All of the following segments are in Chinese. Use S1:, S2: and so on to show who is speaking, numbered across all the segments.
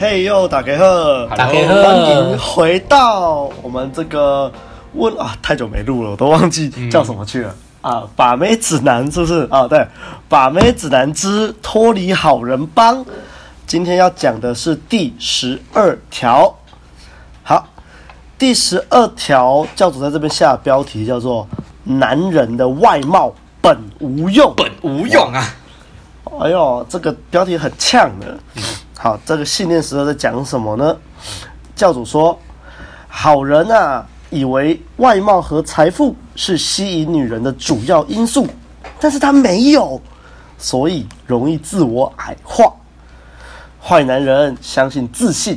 S1: 嘿呦，大家好，
S2: 大家好，
S1: 欢迎回到我们这个问啊，太久没录了，我都忘记叫什么去了、啊。把妹指南是不是啊？对，把妹指南之脱离好人帮，今天要讲的是第十二条。好，第十二条教主在这边下的标题叫做“男人的外貌本无用，
S2: 本无用啊”。
S1: 哎呦，这个标题很呛的。好，这个信念石头在讲什么呢？教主说，好人啊，以为外貌和财富是吸引女人的主要因素，但是他没有，所以容易自我矮化。坏男人相信自信、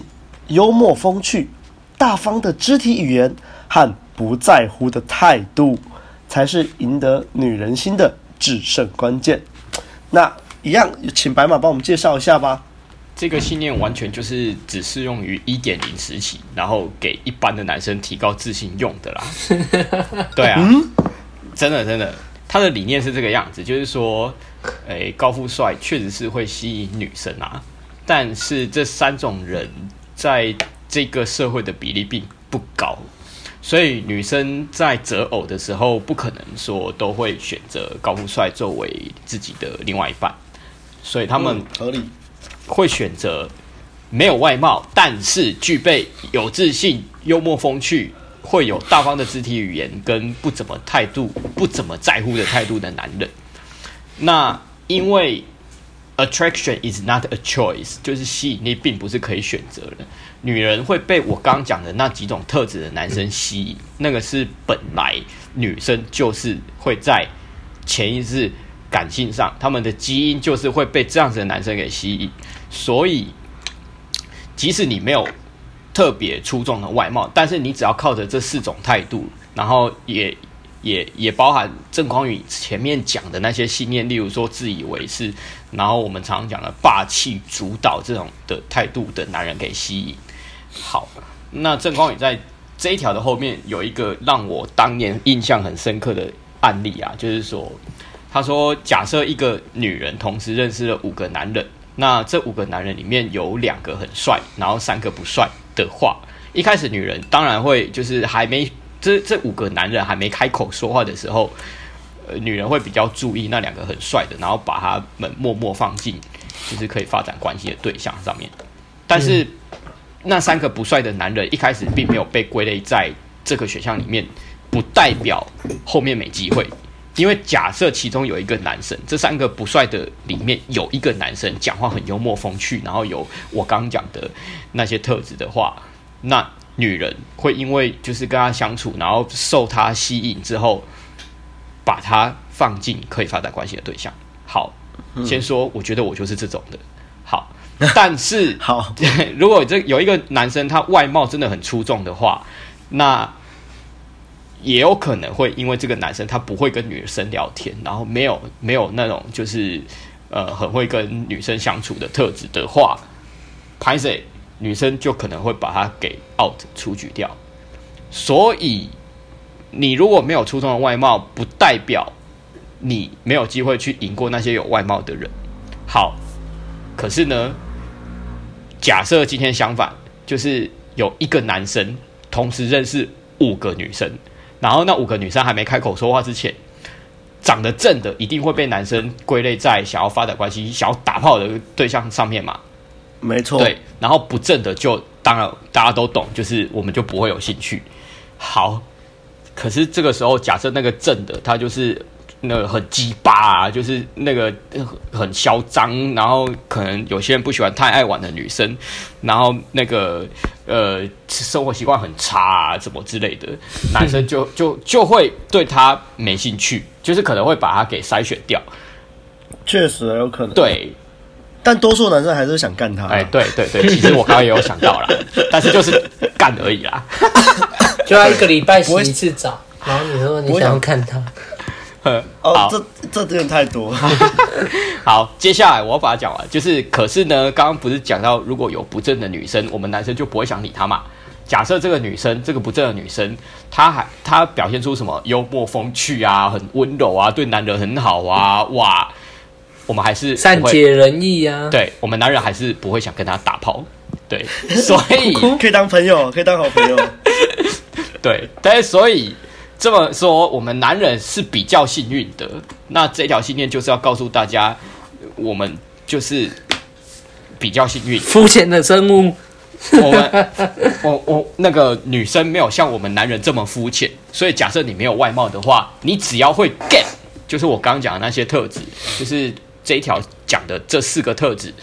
S1: 幽默风趣、大方的肢体语言和不在乎的态度，才是赢得女人心的制胜关键。那一样，请白马帮我们介绍一下吧。
S2: 这个信念完全就是只适用于一点零时期，然后给一般的男生提高自信用的啦。对啊，真的真的，他的理念是这个样子，就是说，诶，高富帅确实是会吸引女生啊，但是这三种人在这个社会的比例并不高，所以女生在择偶的时候，不可能说都会选择高富帅作为自己的另外一半，所以他们
S1: 合理。
S2: 会选择没有外貌，但是具备有自信、幽默风趣、会有大方的肢体语言跟不怎么态度、不怎么在乎的态度的男人。那因为 attraction is not a choice，就是吸引力并不是可以选择的。女人会被我刚刚讲的那几种特质的男生吸引，那个是本来女生就是会在潜意识感性上，他们的基因就是会被这样子的男生给吸引。所以，即使你没有特别出众的外貌，但是你只要靠着这四种态度，然后也也也包含郑匡宇前面讲的那些信念，例如说自以为是，然后我们常常讲的霸气主导这种的态度的男人给吸引。好，那郑匡宇在这一条的后面有一个让我当年印象很深刻的案例啊，就是说，他说假设一个女人同时认识了五个男人。那这五个男人里面有两个很帅，然后三个不帅的话，一开始女人当然会就是还没这这五个男人还没开口说话的时候，呃，女人会比较注意那两个很帅的，然后把他们默默放进就是可以发展关系的对象上面。但是那三个不帅的男人一开始并没有被归类在这个选项里面，不代表后面没机会。因为假设其中有一个男生，这三个不帅的里面有一个男生讲话很幽默风趣，然后有我刚刚讲的那些特质的话，那女人会因为就是跟他相处，然后受他吸引之后，把他放进可以发展关系的对象。好，先说，我觉得我就是这种的。好，但是
S1: 好，
S2: 如果这有一个男生他外貌真的很出众的话，那。也有可能会因为这个男生他不会跟女生聊天，然后没有没有那种就是呃很会跟女生相处的特质的话，拍谁女生就可能会把他给 out 出局掉。所以你如果没有出众的外貌，不代表你没有机会去赢过那些有外貌的人。好，可是呢，假设今天相反，就是有一个男生同时认识五个女生。然后那五个女生还没开口说话之前，长得正的一定会被男生归类在想要发展关系、想要打炮的对象上面嘛？
S1: 没错。
S2: 对，然后不正的就当然大家都懂，就是我们就不会有兴趣。好，可是这个时候假设那个正的他就是。那个很鸡巴啊，就是那个很嚣张，然后可能有些人不喜欢太爱玩的女生，然后那个呃生活习惯很差啊，什么之类的，男生就 就就会对他没兴趣，就是可能会把她给筛选掉。
S1: 确实有可能。
S2: 对，
S1: 但多数男生还是想干他。
S2: 哎，对对对，其实我刚刚也有想到啦，但是就是干而已啦，
S3: 就要一个礼拜洗一次澡，然后你说你想要看他。
S1: 哦，好这这有点太多。
S2: 好，接下来我要把它讲完。就是，可是呢，刚刚不是讲到，如果有不正的女生，我们男生就不会想理她嘛。假设这个女生，这个不正的女生，她还她表现出什么幽默风趣啊，很温柔啊，对男人很好啊，哇，我们还是
S3: 善解人意啊。
S2: 对，我们男人还是不会想跟她打炮。对，所以
S1: 可以当朋友，可以当好朋友。
S2: 对，但是所以这么说，我们男人是比较幸运的。那这条信念就是要告诉大家，我们就是比较幸运。
S3: 肤浅的生物，
S2: 我们 我我那个女生没有像我们男人这么肤浅，所以假设你没有外貌的话，你只要会 get，就是我刚刚讲的那些特质，就是这一条讲的这四个特质，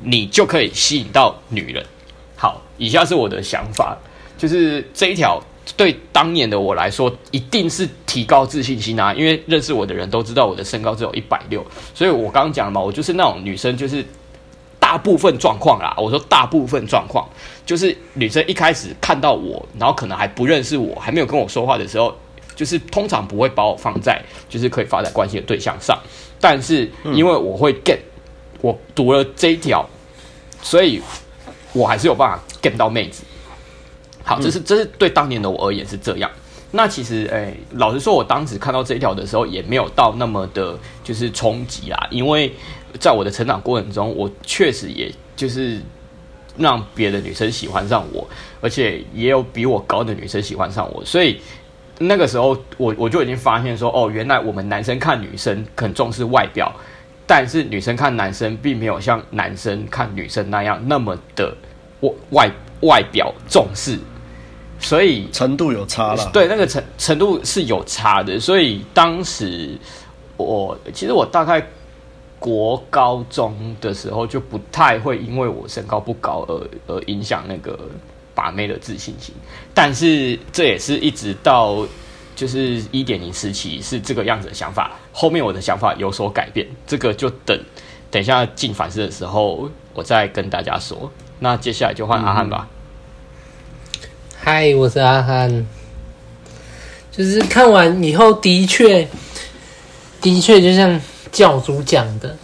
S2: 你就可以吸引到女人。好，以下是我的想法，就是这一条。对当年的我来说，一定是提高自信心啊！因为认识我的人都知道我的身高只有一百六，所以我刚刚讲了嘛，我就是那种女生，就是大部分状况啦。我说大部分状况，就是女生一开始看到我，然后可能还不认识我，还没有跟我说话的时候，就是通常不会把我放在就是可以发展关系的对象上。但是因为我会 get，我读了这一条，所以我还是有办法 get 到妹子。好，这是这是对当年的我而言是这样。那其实，诶、欸，老实说，我当时看到这一条的时候，也没有到那么的，就是冲击啦。因为在我的成长过程中，我确实也就是让别的女生喜欢上我，而且也有比我高的女生喜欢上我。所以那个时候，我我就已经发现说，哦，原来我们男生看女生很重视外表，但是女生看男生并没有像男生看女生那样那么的外外外表重视。所以
S1: 程度有差了，
S2: 对，那个程程度是有差的。所以当时我其实我大概国高中的时候就不太会因为我身高不高而而影响那个把妹的自信心。但是这也是一直到就是一点零时期是这个样子的想法。后面我的想法有所改变，这个就等等一下进反思的时候我再跟大家说。那接下来就换阿汉吧。嗯
S3: 嗨，我是阿汉。就是看完以后，的确，的确就像教主讲的，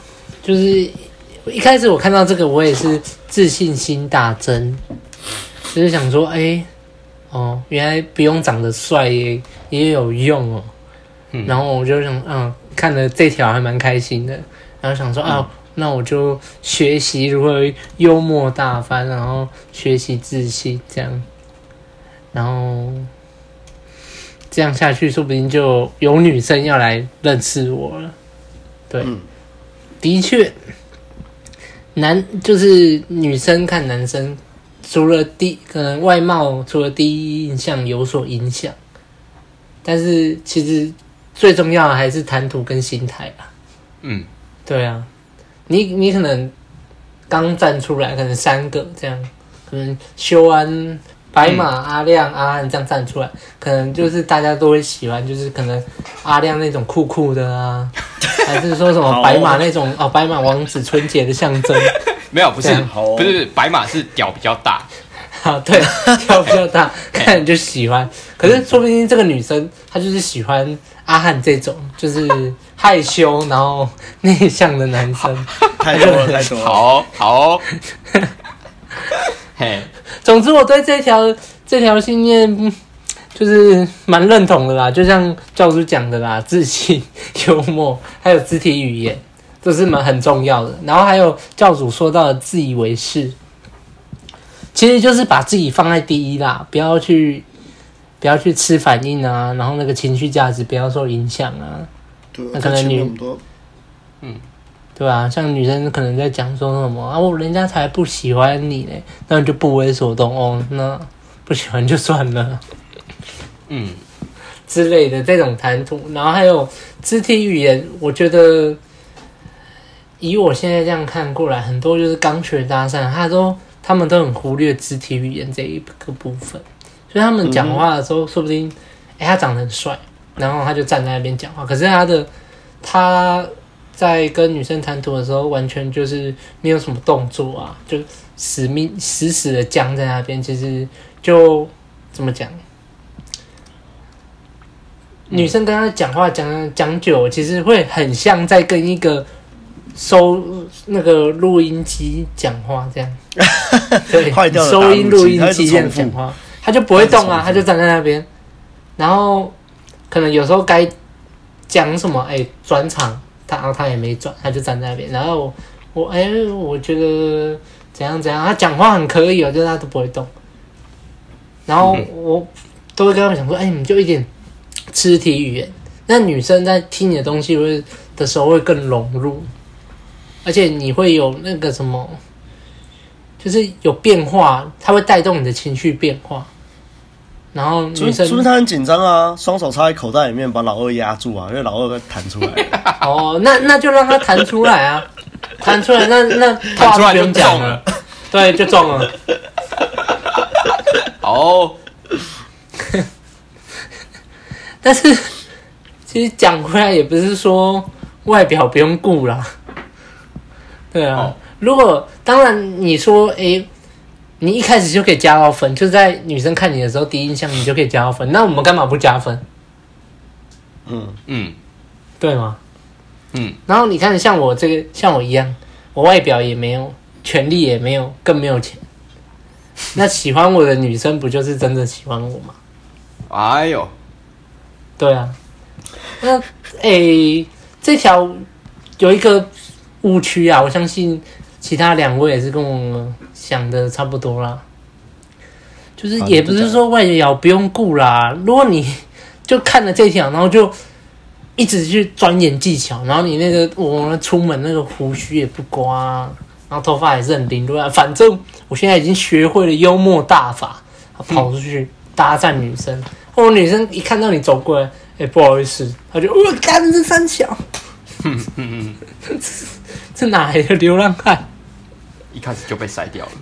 S3: 就是一开始我看到这个，我也是自信心大增，就是想说，哎、欸，哦，原来不用长得帅也也有用哦。嗯、然后我就想，嗯，看了这条还蛮开心的，然后想说，啊，那我就学习如何幽默大方，然后学习自信这样。然后这样下去，说不定就有女生要来认识我了。对，嗯、的确，男就是女生看男生，除了第可能外貌，除了第一印象有所影响，但是其实最重要的还是谈吐跟心态吧。嗯，对啊，你你可能刚站出来，可能三个这样，可能修安。白马、阿亮、阿汉这样站出来，可能就是大家都会喜欢，就是可能阿亮那种酷酷的啊，还是说什么白马那种哦，白马王子纯洁的象征？
S2: 没有，不是，不是白马是屌比较大，
S3: 啊，对，屌比较大，看你就喜欢。可是说不定这个女生她就是喜欢阿汉这种，就是害羞然后内向的男生，
S1: 太多了，太多了，
S2: 好好。嘿，
S3: 总之我对这条这条信念就是蛮认同的啦，就像教主讲的啦，自信、幽默，还有肢体语言，都是蛮很重要的。然后还有教主说到的自以为是，其实就是把自己放在第一啦，不要去不要去吃反应啊，然后那个情绪价值不要受影响啊。
S1: 对，那可能女，嗯。
S3: 对啊？像女生可能在讲说什么啊，我人家才不喜欢你呢，那就不为所动哦。那不喜欢就算了，嗯，之类的这种谈吐，然后还有肢体语言，我觉得以我现在这样看过来，很多就是刚学搭讪，他都他们都很忽略肢体语言这一个部分，所以他们讲话的时候，说不定哎、欸，他长得很帅，然后他就站在那边讲话，可是他的他。在跟女生谈吐的时候，完全就是没有什么动作啊，就死命死死的僵在那边。其实就怎么讲，女生跟他讲话讲讲久，其实会很像在跟一个收那个录音机讲话这样。对，收音录音机这样讲话，他就不会动啊，他就站在那边。然后可能有时候该讲什么，哎、欸，转场。他然后他也没转，他就站在那边。然后我哎、欸，我觉得怎样怎样，他讲话很可以哦，就是他都不会动。然后我都会跟他们讲说，哎，你就一点肢体语言，那女生在听你的东西会的时候会更融入，而且你会有那个什么，就是有变化，它会带动你的情绪变化。然后女生
S1: 是不是他很紧张啊？双手插在口袋里面，把老二压住啊，因为老二会弹出来。
S3: 哦，那那就让他弹出来啊，弹出来，那那话就不用讲了，对，就中了。
S2: 哦，
S3: 但是其实讲回来也不是说外表不用顾啦，对啊。哦、如果当然你说哎。欸你一开始就可以加到分，就在女生看你的时候，第一印象你就可以加到分。那我们干嘛不加分？
S2: 嗯嗯，
S3: 对吗？
S2: 嗯。
S3: 然后你看，像我这个，像我一样，我外表也没有，权力也没有，更没有钱。那喜欢我的女生，不就是真的喜欢我吗？
S2: 哎呦，
S3: 对啊。那诶，这条有一个误区啊，我相信。其他两位也是跟我想的差不多啦，就是也不是说外表不用顾啦。如果你就看了这条，然后就一直去钻研技巧，然后你那个我们出门那个胡须也不刮，然后头发也是很凌乱。反正我现在已经学会了幽默大法，跑出去搭讪女生，或者女生一看到你走过来，哎，不好意思，她就我干这三小，嗯嗯嗯，这哪来的流浪汉？
S2: 一开始就被筛掉了。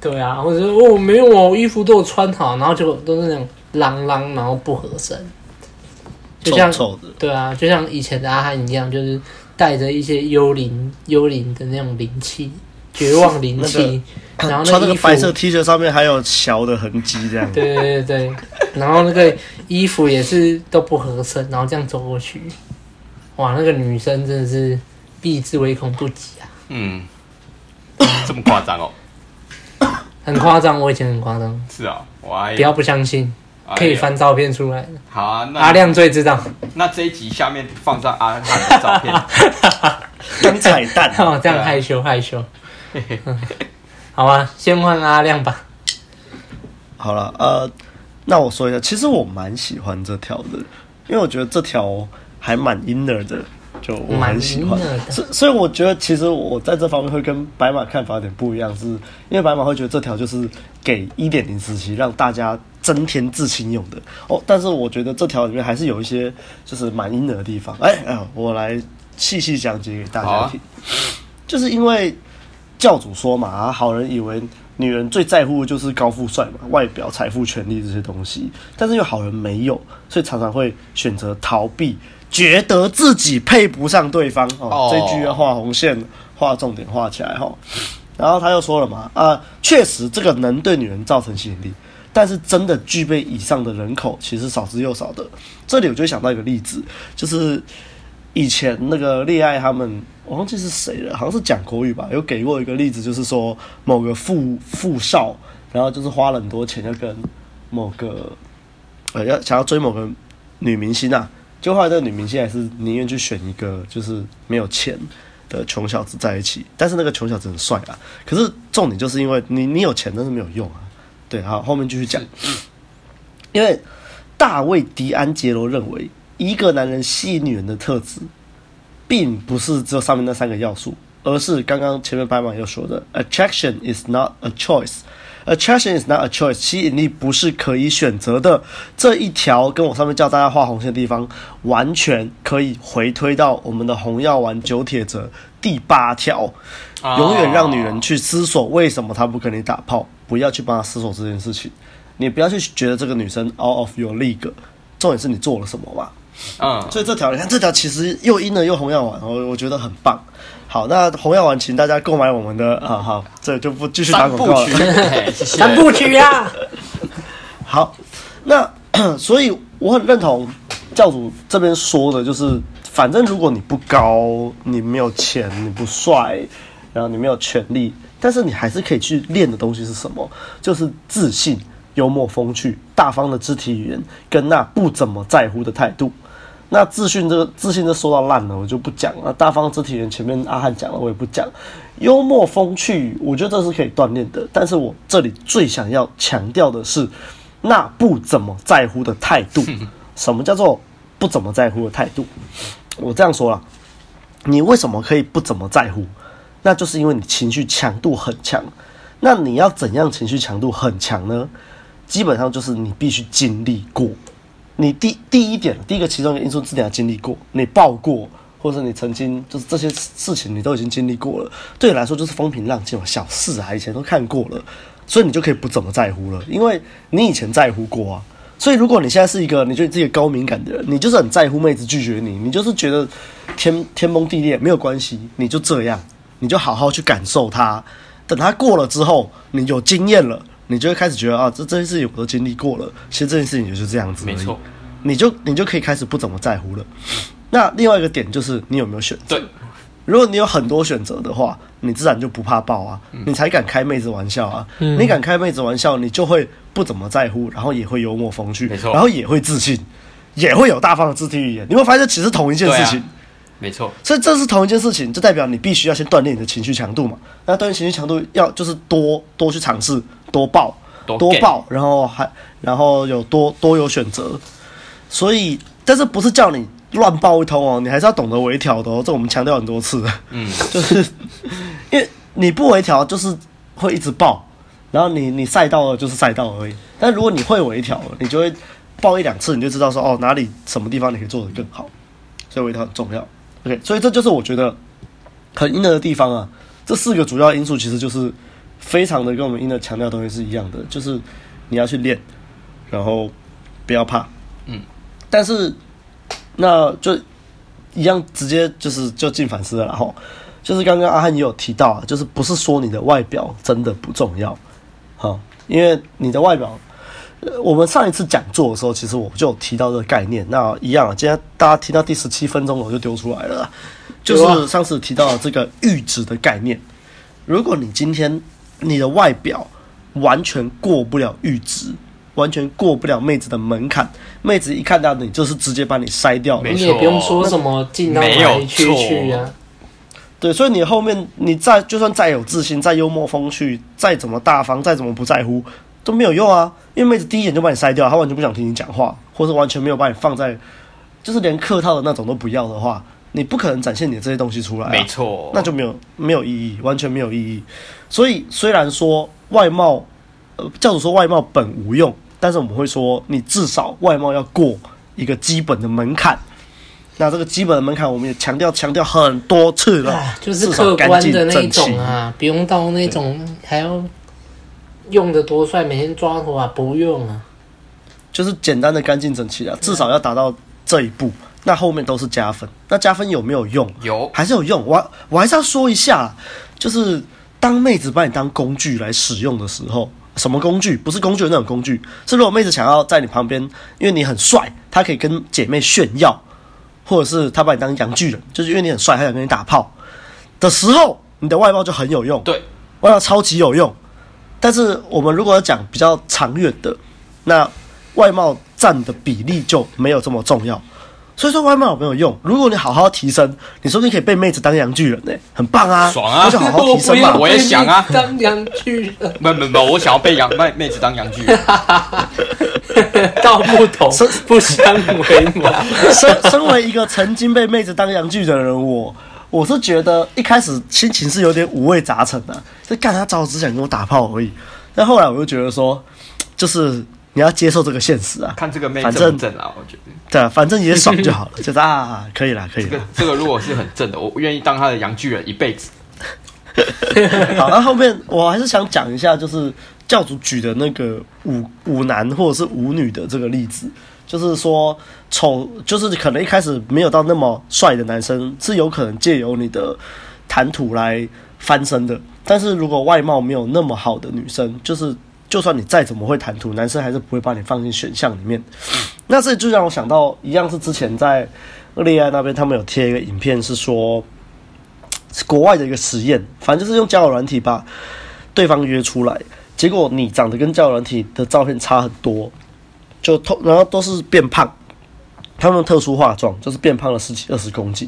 S3: 对啊，或者说哦，没有哦，衣服都有穿好，然后就都是那种啷啷，然后不合身，就像
S1: 臭臭的。
S3: 对啊，就像以前的阿汉一样，就是带着一些幽灵、幽灵的那种灵气，绝望灵气。
S1: 那个、
S3: 然后
S1: 穿那个白色 T 恤上面还有小的痕迹，这样。
S3: 对对对对，然后那个衣服也是都不合身，然后这样走过去，哇，那个女生真的是避之唯恐不及啊。
S2: 嗯。这么夸张哦，
S3: 很夸张，我以前很夸张。
S2: 是啊，我还
S3: 不要不相信，可以翻照片出来。
S2: 好啊，那
S3: 阿亮最知道。
S2: 那这一集下面放上阿亮的照片，
S1: 当彩蛋。
S3: 哦，这样害羞害羞。好啊，先换阿亮吧。
S1: 好了，呃，那我说一下，其实我蛮喜欢这条的，因为我觉得这条还蛮 inner 的。就我很喜欢，所所以我觉得其实我在这方面会跟白马看法有点不一样，是因为白马会觉得这条就是给一点零时期让大家增添自信用的哦，但是我觉得这条里面还是有一些就是蛮阴的地方。哎哎，我来细细讲解给大家听，就是因为教主说嘛，啊，好人以为女人最在乎的就是高富帅嘛，外表、财富、权力这些东西，但是又好人没有，所以常常会选择逃避。觉得自己配不上对方哦，oh. 这句要画红线，画重点画起来哈。然后他又说了嘛，啊，确实这个能对女人造成吸引力，但是真的具备以上的人口其实少之又少的。这里我就想到一个例子，就是以前那个恋爱他们，我忘记是谁了，好像是讲国语吧，有给过一个例子，就是说某个富富少，然后就是花了很多钱要跟某个呃要想要追某个女明星啊。就后来，这个女明星还是宁愿去选一个就是没有钱的穷小子在一起，但是那个穷小子很帅啊。可是重点就是因为你你有钱，但是没有用啊。对，好，后面继续讲。因为大卫·迪安杰罗认为，一个男人吸引女人的特质，并不是只有上面那三个要素，而是刚刚前面白马又说的：“Attraction is not a choice。” Attraction is not a choice，吸引力不是可以选择的。这一条跟我上面叫大家画红线的地方，完全可以回推到我们的红药丸九铁则第八条，永远让女人去思索为什么她不跟你打炮，不要去帮她思索这件事情。你不要去觉得这个女生 out of your league，重点是你做了什么吧。嗯，所以这条你看，这条其实又阴了又红药丸，我我觉得很棒。好，那红药丸，请大家购买我们的啊，好，这就不继续打广告了。
S3: 三部曲 呀。
S1: 好，那 所以我很认同教主这边说的，就是反正如果你不高，你没有钱，你不帅，然后你没有权利，但是你还是可以去练的东西是什么？就是自信、幽默、风趣、大方的肢体语言，跟那不怎么在乎的态度。那自信这个自信都说到烂了，我就不讲了。大方肢体语言前面阿汉讲了，我也不讲，幽默风趣，我觉得这是可以锻炼的。但是我这里最想要强调的是，那不怎么在乎的态度。什么叫做不怎么在乎的态度？我这样说了，你为什么可以不怎么在乎？那就是因为你情绪强度很强。那你要怎样情绪强度很强呢？基本上就是你必须经历过。你第第一点，第一个其中一个因素，是你要经历过，你爆过，或者你曾经就是这些事情你都已经经历过了，对你来说就是风平浪静嘛，小事啊，以前都看过了，所以你就可以不怎么在乎了，因为你以前在乎过啊。所以如果你现在是一个你觉得自己高敏感的人，你就是很在乎妹子拒绝你，你就是觉得天天崩地裂没有关系，你就这样，你就好好去感受它。等它过了之后，你有经验了。你就会开始觉得啊，这这件事情我都经历过了，其实这件事情也就是这样子而已。没错，你就你就可以开始不怎么在乎了。那另外一个点就是你有没有选择？对，如果你有很多选择的话，你自然就不怕爆啊，嗯、你才敢开妹子玩笑啊。嗯、你敢开妹子玩笑，你就会不怎么在乎，然后也会幽默风趣，没错，然后也会自信，也会有大方的肢体语言。你会发现，其实同一件事情。
S2: 没错，
S1: 所以这是同一件事情，就代表你必须要先锻炼你的情绪强度嘛。那锻炼情绪强度要就是多多去尝试，多报，多报，然后还然后有多多有选择。所以，但是不是叫你乱报一通哦，你还是要懂得微调的哦。这我们强调很多次，嗯，就是因为你不微调，就是会一直报，然后你你赛道了就是赛道而已。但如果你会微调，你就会报一两次，你就知道说哦哪里什么地方你可以做得更好。所以微调很重要。OK，所以这就是我觉得很婴儿的地方啊。这四个主要因素其实就是非常的跟我们婴儿强调的东西是一样的，就是你要去练，然后不要怕，嗯。但是那就一样，直接就是就进反思了，然后就是刚刚阿汉也有提到啊，就是不是说你的外表真的不重要，好，因为你的外表。我们上一次讲座的时候，其实我就有提到这个概念。那一样，今天大家听到第十七分钟，我就丢出来了，就是上次提到这个阈值的概念。如果你今天你的外表完全过不了阈值，完全过不了妹子的门槛，妹子一看到你就是直接把你筛掉。
S3: 你也不用说什么进到哪里去去啊。
S1: 对，所以你后面你再就算再有自信，再幽默风趣，再怎么大方，再怎么不在乎。都没有用啊，因为妹子第一眼就把你筛掉，她完全不想听你讲话，或是完全没有把你放在，就是连客套的那种都不要的话，你不可能展现你的这些东西出来啊。没错，那就没有没有意义，完全没有意义。所以虽然说外貌，呃，教主说外貌本无用，但是我们会说你至少外貌要过一个基本的门槛。那这个基本的门槛，我们也强调强调很多次了，
S3: 就是客观的那种啊，不用到那种还要。用的多帅，每天抓头啊，不用啊，
S1: 就是简单的干净整齐啊，至少要达到这一步，那后面都是加分。那加分有没有用？有，还是有用。我我还是要说一下，就是当妹子把你当工具来使用的时候，什么工具？不是工具的那种工具，是如果妹子想要在你旁边，因为你很帅，她可以跟姐妹炫耀，或者是她把你当洋巨人，就是因为你很帅，她想跟你打炮的时候，你的外貌就很有用。对，外貌超级有用。但是我们如果要讲比较长远的，那外貌占的比例就没有这么重要。所以说外貌有没有用？如果你好好提升，你说不定可以被妹子当洋巨人呢，很棒啊！爽啊！那就好好 提升嘛。
S2: 我也想啊，
S3: 当洋巨人。
S2: 不不不，我想要被洋妹妹子当洋巨人。
S3: 道不同不相为谋。
S1: 身身为一个曾经被妹子当阳具的人，我。我是觉得一开始心情是有点五味杂陈的，就干他早只想跟我打炮而已。但后来我就觉得说，就是你要接受这个现实啊，
S2: 看这个妹正不正啊，我觉得
S1: 对啊，反正也爽就好了，就是啊，可以了，可以了。
S2: 这个这个如果是很正的，我愿意当他的阳具人一辈子。
S1: 好，那后面我还是想讲一下，就是教主举的那个舞舞男或者是舞女的这个例子。就是说，丑就是可能一开始没有到那么帅的男生，是有可能借由你的谈吐来翻身的。但是如果外貌没有那么好的女生，就是就算你再怎么会谈吐，男生还是不会把你放进选项里面。那这就让我想到，一样是之前在恋爱那边，他们有贴一个影片，是说是国外的一个实验，反正就是用交友软体把对方约出来，结果你长得跟交友软体的照片差很多。就透，然后都是变胖，他们特殊化妆，就是变胖了十几二十公斤。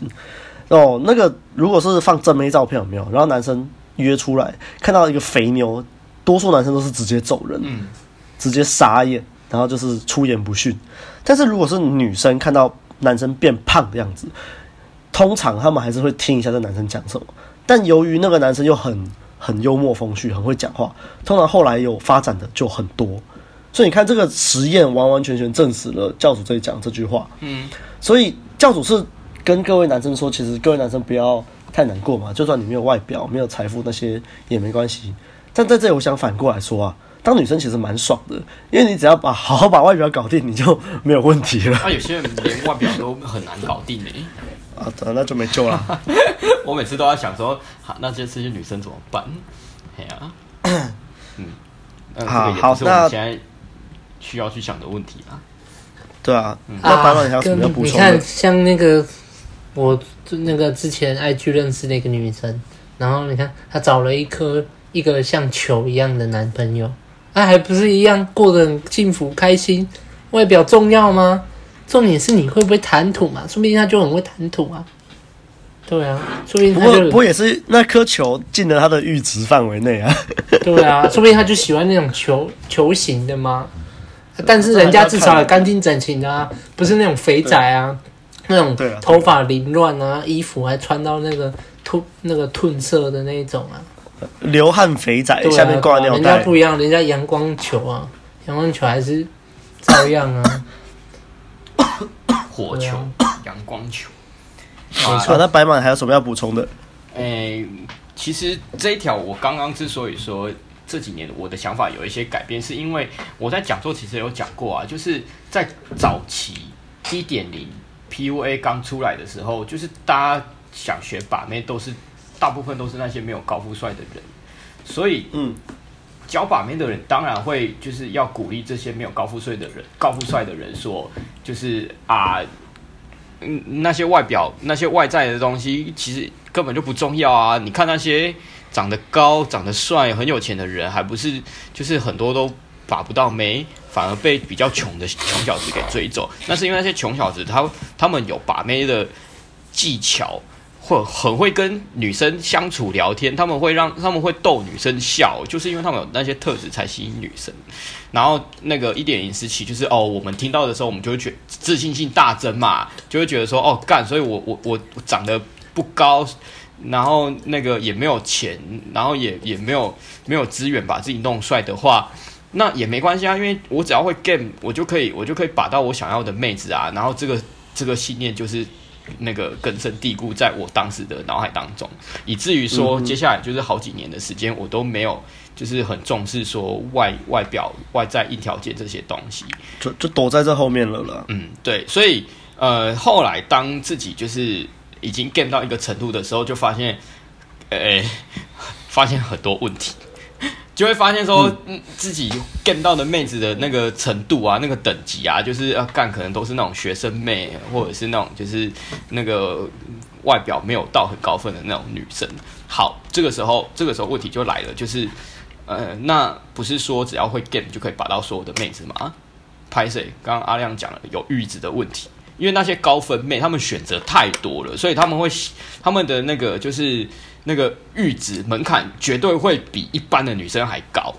S1: 哦，那个如果是放正妹照片有没有？然后男生约出来，看到一个肥牛，多数男生都是直接走人，
S2: 嗯，
S1: 直接傻眼，然后就是出言不逊。但是如果是女生看到男生变胖的样子，通常他们还是会听一下这男生讲什么。但由于那个男生又很很幽默风趣，很会讲话，通常后来有发展的就很多。所以你看，这个实验完完全全证实了教主这里讲这句话。嗯，所以教主是跟各位男生说，其实各位男生不要太难过嘛，就算你没有外表、没有财富那些也没关系。但在这里，我想反过来说啊，当女生其实蛮爽的，因为你只要把好好把外表搞定，你就没有问题了。
S2: 那、啊、有些人连外表都很难搞定呢、
S1: 欸，啊，那就没救了。
S2: 我每次都在想说，好，那这些女生怎么办？哎呀、啊，嗯，
S1: 好好，那现在。
S2: 需要去想的问题啊，
S1: 对啊，嗯、那白老你还有什么要补充的？
S3: 你看，像那个我那个之前 IG 认识那个女生，然后你看她找了一颗一个像球一样的男朋友，那、啊、还不是一样过得很幸福开心？外表重要吗？重点是你会不会谈吐嘛？说不定他就很会谈吐啊。对啊，说不定他就
S1: 不过也是那颗球进了他的阈值范围内啊。
S3: 对啊，说不定他就喜欢那种球球形的嘛？但是人家至少也干净整齐的啊，不是那种肥仔啊，那种头发凌乱啊，衣服还穿到那个褪那个褪色的那一种啊，
S1: 流汗肥仔，
S3: 啊，
S1: 下面挂尿袋。
S3: 人家不一样，人家阳光球啊，阳光球还是照样啊，
S2: 火球，阳光球。
S1: 没错，那白马还有什么要补充的？
S2: 诶、欸，其实这一条我刚刚之所以说。这几年我的想法有一些改变，是因为我在讲座其实有讲过啊，就是在早期一点零 PUA 刚出来的时候，就是大家想学把妹都是大部分都是那些没有高富帅的人，所以嗯，教把妹的人当然会就是要鼓励这些没有高富帅的人，高富帅的人说，就是啊，嗯，那些外表那些外在的东西其实根本就不重要啊，你看那些。长得高、长得帅、很有钱的人，还不是就是很多都把不到妹，反而被比较穷的穷小子给追走。那是因为那些穷小子他他们有把妹的技巧，会很会跟女生相处聊天，他们会让他们会逗女生笑，就是因为他们有那些特质才吸引女生。然后那个一点零时期，就是哦，我们听到的时候，我们就会觉自信心大增嘛，就会觉得说哦干，所以我我我长得不高。然后那个也没有钱，然后也也没有没有资源把自己弄帅的话，那也没关系啊，因为我只要会 game，我就可以我就可以把到我想要的妹子啊。然后这个这个信念就是那个根深蒂固在我当时的脑海当中，以至于说接下来就是好几年的时间，我都没有就是很重视说外外表外在硬条件这些东西，
S1: 就就躲在这后面了了。
S2: 嗯，对，所以呃后来当自己就是。已经 game 到一个程度的时候，就发现，呃、欸，发现很多问题，就会发现说，嗯，自己 game 到的妹子的那个程度啊，那个等级啊，就是要干，可能都是那种学生妹，或者是那种就是那个外表没有到很高分的那种女生。好，这个时候，这个时候问题就来了，就是，呃，那不是说只要会 game 就可以把到所有的妹子吗？拍谁？刚刚阿亮讲了有阈值的问题。因为那些高分妹，她们选择太多了，所以他们会，他们的那个就是那个阈值门槛绝对会比一般的女生还高，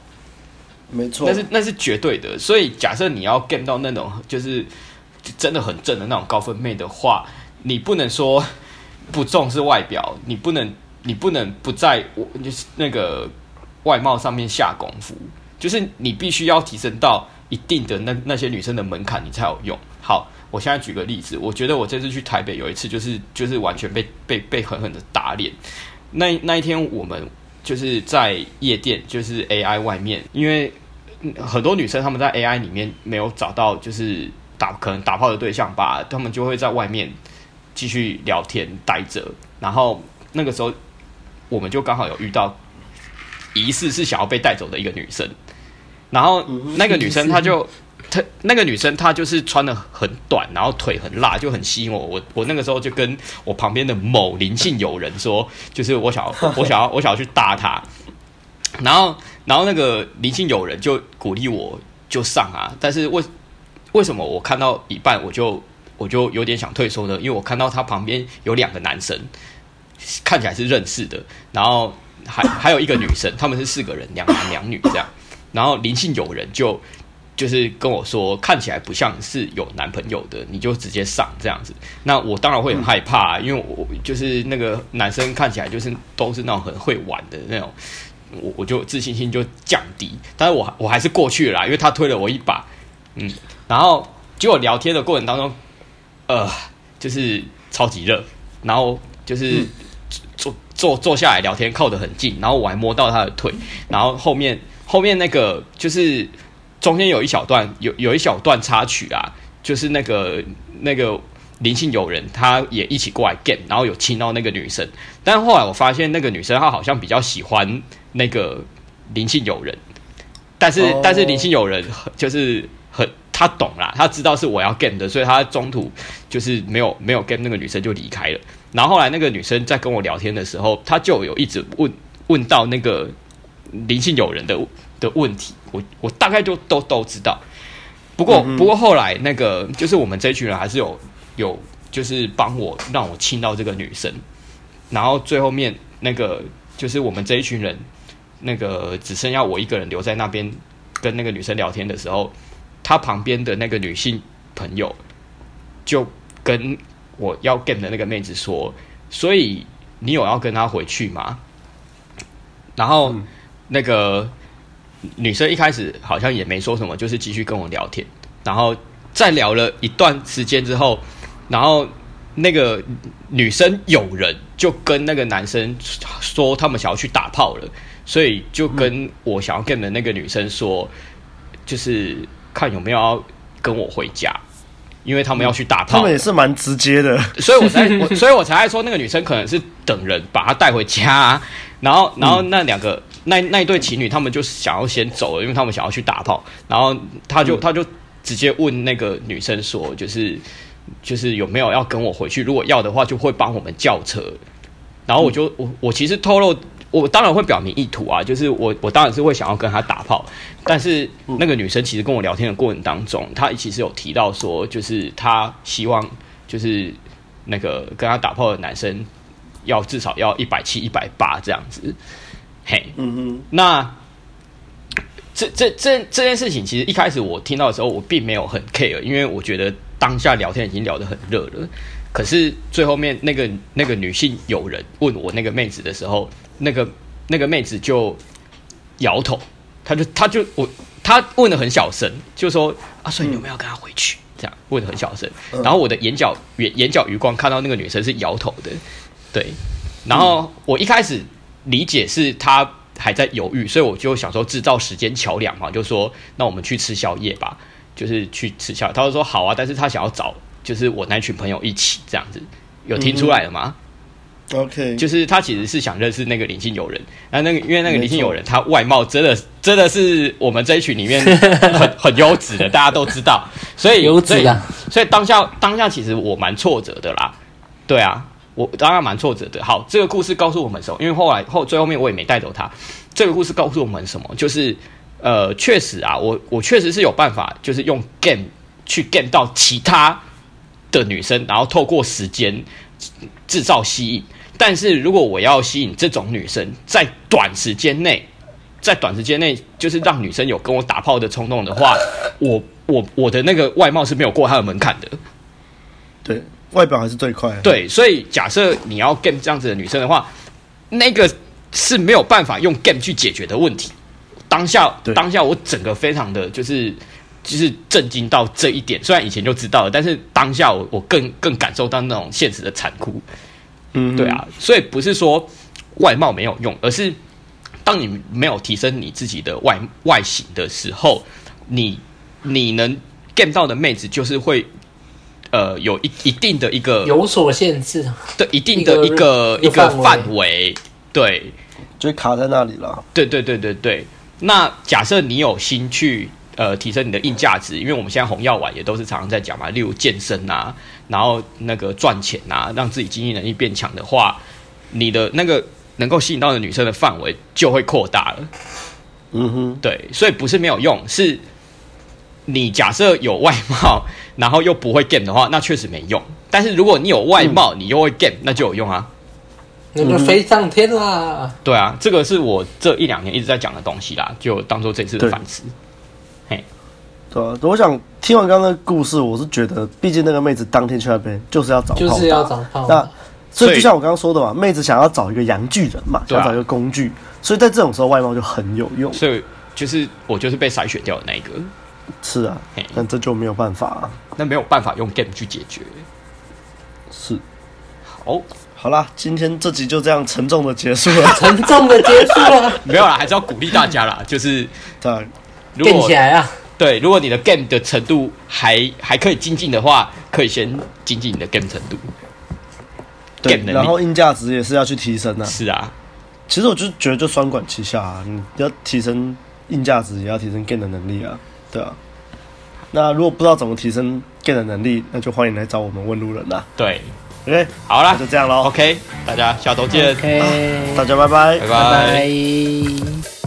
S1: 没错，
S2: 那是那是绝对的。所以假设你要 get 到那种就是真的很正的那种高分妹的话，你不能说不重视外表，你不能你不能不在我就是那个外貌上面下功夫，就是你必须要提升到一定的那那些女生的门槛，你才有用。好。我现在举个例子，我觉得我这次去台北有一次，就是就是完全被被被狠狠的打脸。那那一天我们就是在夜店，就是 AI 外面，因为很多女生她们在 AI 里面没有找到就是打可能打炮的对象吧，她们就会在外面继续聊天待着。然后那个时候我们就刚好有遇到疑似是想要被带走的一个女生，然后那个女生她就。她那个女生，她就是穿得很短，然后腿很辣，就很吸引我。我我那个时候就跟我旁边的某林姓友人说，就是我想要，我想要，我想要去搭她。然后，然后那个林姓友人就鼓励我，就上啊。但是为为什么我看到一半，我就我就有点想退缩呢？因为我看到她旁边有两个男生，看起来是认识的。然后还还有一个女生，他们是四个人，两男两女这样。然后林姓友人就就是跟我说，看起来不像是有男朋友的，你就直接上这样子。那我当然会很害怕啊，因为我就是那个男生看起来就是都是那种很会玩的那种，我我就自信心就降低。但是我我还是过去了啦，因为他推了我一把，嗯，然后结果聊天的过程当中，呃，就是超级热，然后就是坐坐坐下来聊天，靠得很近，然后我还摸到他的腿，然后后面。后面那个就是中间有一小段有有一小段插曲啊，就是那个那个灵性友人他也一起过来 game，然后有亲到那个女生，但后来我发现那个女生她好像比较喜欢那个灵性友人，但是、oh. 但是灵性友人就是很他懂啦，他知道是我要 game 的，所以他中途就是没有没有 game 那个女生就离开了。然后后来那个女生在跟我聊天的时候，她就有一直问问到那个。灵性友人的的问题，我我大概就都都知道。不过、嗯、不过后来那个就是我们这群人还是有有就是帮我让我亲到这个女生，然后最后面那个就是我们这一群人那个只剩下我一个人留在那边跟那个女生聊天的时候，她旁边的那个女性朋友就跟我要 game 的那个妹子说：“所以你有要跟她回去吗？”然后。嗯那个女生一开始好像也没说什么，就是继续跟我聊天。然后再聊了一段时间之后，然后那个女生有人就跟那个男生说，他们想要去打炮了，所以就跟我想要跟的那个女生说，就是看有没有要跟我回家，因为他们要去打炮。
S1: 他们也是蛮直接的，
S2: 所以我才我所以我才爱说那个女生可能是等人把她带回家，然后然后那两个。那那一对情侣，他们就想要先走了，因为他们想要去打炮。然后他就他就直接问那个女生说，就是就是有没有要跟我回去？如果要的话，就会帮我们叫车。然后我就我我其实透露，我当然会表明意图啊，就是我我当然是会想要跟他打炮。但是那个女生其实跟我聊天的过程当中，她其实有提到说，就是她希望就是那个跟她打炮的男生要至少要一百七、一百八这样子。嘿，嗯哼，那这这这这件事情，其实一开始我听到的时候，我并没有很 care，因为我觉得当下聊天已经聊得很热了。可是最后面那个那个女性友人问我那个妹子的时候，那个那个妹子就摇头，她就她就我她问的很小声，就说啊，所以你有没有跟她回去？这样问的很小声，然后我的眼角眼眼角余光看到那个女生是摇头的，对，然后我一开始。理解是他还在犹豫，所以我就想说制造时间桥梁嘛，就说那我们去吃宵夜吧，就是去吃宵夜。他就说好啊，但是他想要找就是我那群朋友一起这样子，有听出来了吗？
S1: 嗯，OK，
S2: 就是他其实是想认识那个林姓友人，那那个因为那个林姓友人他外貌真的真的是我们这一群里面很很优质的，大家都知道，所以优质的，所以当下当下其实我蛮挫折的啦，对啊。我当然蛮挫折的。好，这个故事告诉我们什么？因为后来后最后面我也没带走他。这个故事告诉我们什么？就是呃，确实啊，我我确实是有办法，就是用 game 去 game 到其他的女生，然后透过时间制造吸引。但是如果我要吸引这种女生，在短时间内，在短时间内就是让女生有跟我打炮的冲动的话，我我我的那个外貌是没有过她的门槛的。
S1: 对。外表还是最快。
S2: 对，所以假设你要 game 这样子的女生的话，那个是没有办法用 game 去解决的问题。当下，当下我整个非常的就是就是震惊到这一点。虽然以前就知道了，但是当下我我更更感受到那种现实的残酷。嗯，对啊，所以不是说外貌没有用，而是当你没有提升你自己的外外形的时候，你你能 game 到的妹子就是会。呃，有一一定的一个
S3: 有所限制，
S2: 对，一定的一个一个范围，对，
S1: 就卡在那里了。
S2: 对对对对对。那假设你有心去呃提升你的硬价值，因为我们现在红药丸也都是常常在讲嘛，例如健身啊，然后那个赚钱啊，让自己经济能力变强的话，你的那个能够吸引到的女生的范围就会扩大了。嗯哼，对，所以不是没有用，是。你假设有外貌，然后又不会 game 的话，那确实没用。但是如果你有外貌，你又会 game，那就有用啊。
S3: 那就飞上天啦。
S2: 对啊，这个是我这一两年一直在讲的东西啦，就当做这次的反思。嘿，
S1: 对啊，我想听完刚刚的故事，我是觉得，毕竟那个妹子当天去那边就是要找炮，
S3: 就是要找炮。
S1: 那所以就像我刚刚说的嘛，妹子想要找一个洋巨人嘛，想要找一个工具，所以在这种时候外貌就很有用。
S2: 所以就是我就是被筛选掉的那一个。
S1: 是啊，但这就没有办法啊，
S2: 那没有办法用 game 去解决。
S1: 是，
S2: 好，
S1: 好啦，今天这集就这样沉重的结束了，
S3: 沉重的结束了。
S2: 没有啦，还是要鼓励大家啦，就是
S1: 对，
S2: 如果
S3: 起来啊，
S2: 对，如果你的 game 的程度还还可以精进的话，可以先精进你的 game 程度。
S1: 对，然后硬价值也是要去提升的。
S2: 是啊，
S1: 其实我就觉得就双管齐下啊，你要提升硬价值，也要提升 game 的能力啊。对啊，那如果不知道怎么提升 game 的能力，那就欢迎来找我们问路人啦。
S2: 对
S1: ，OK，
S2: 好啦，
S1: 就这样喽。
S2: OK，大家下周见。
S3: OK，
S1: 大家拜拜，
S2: 拜拜。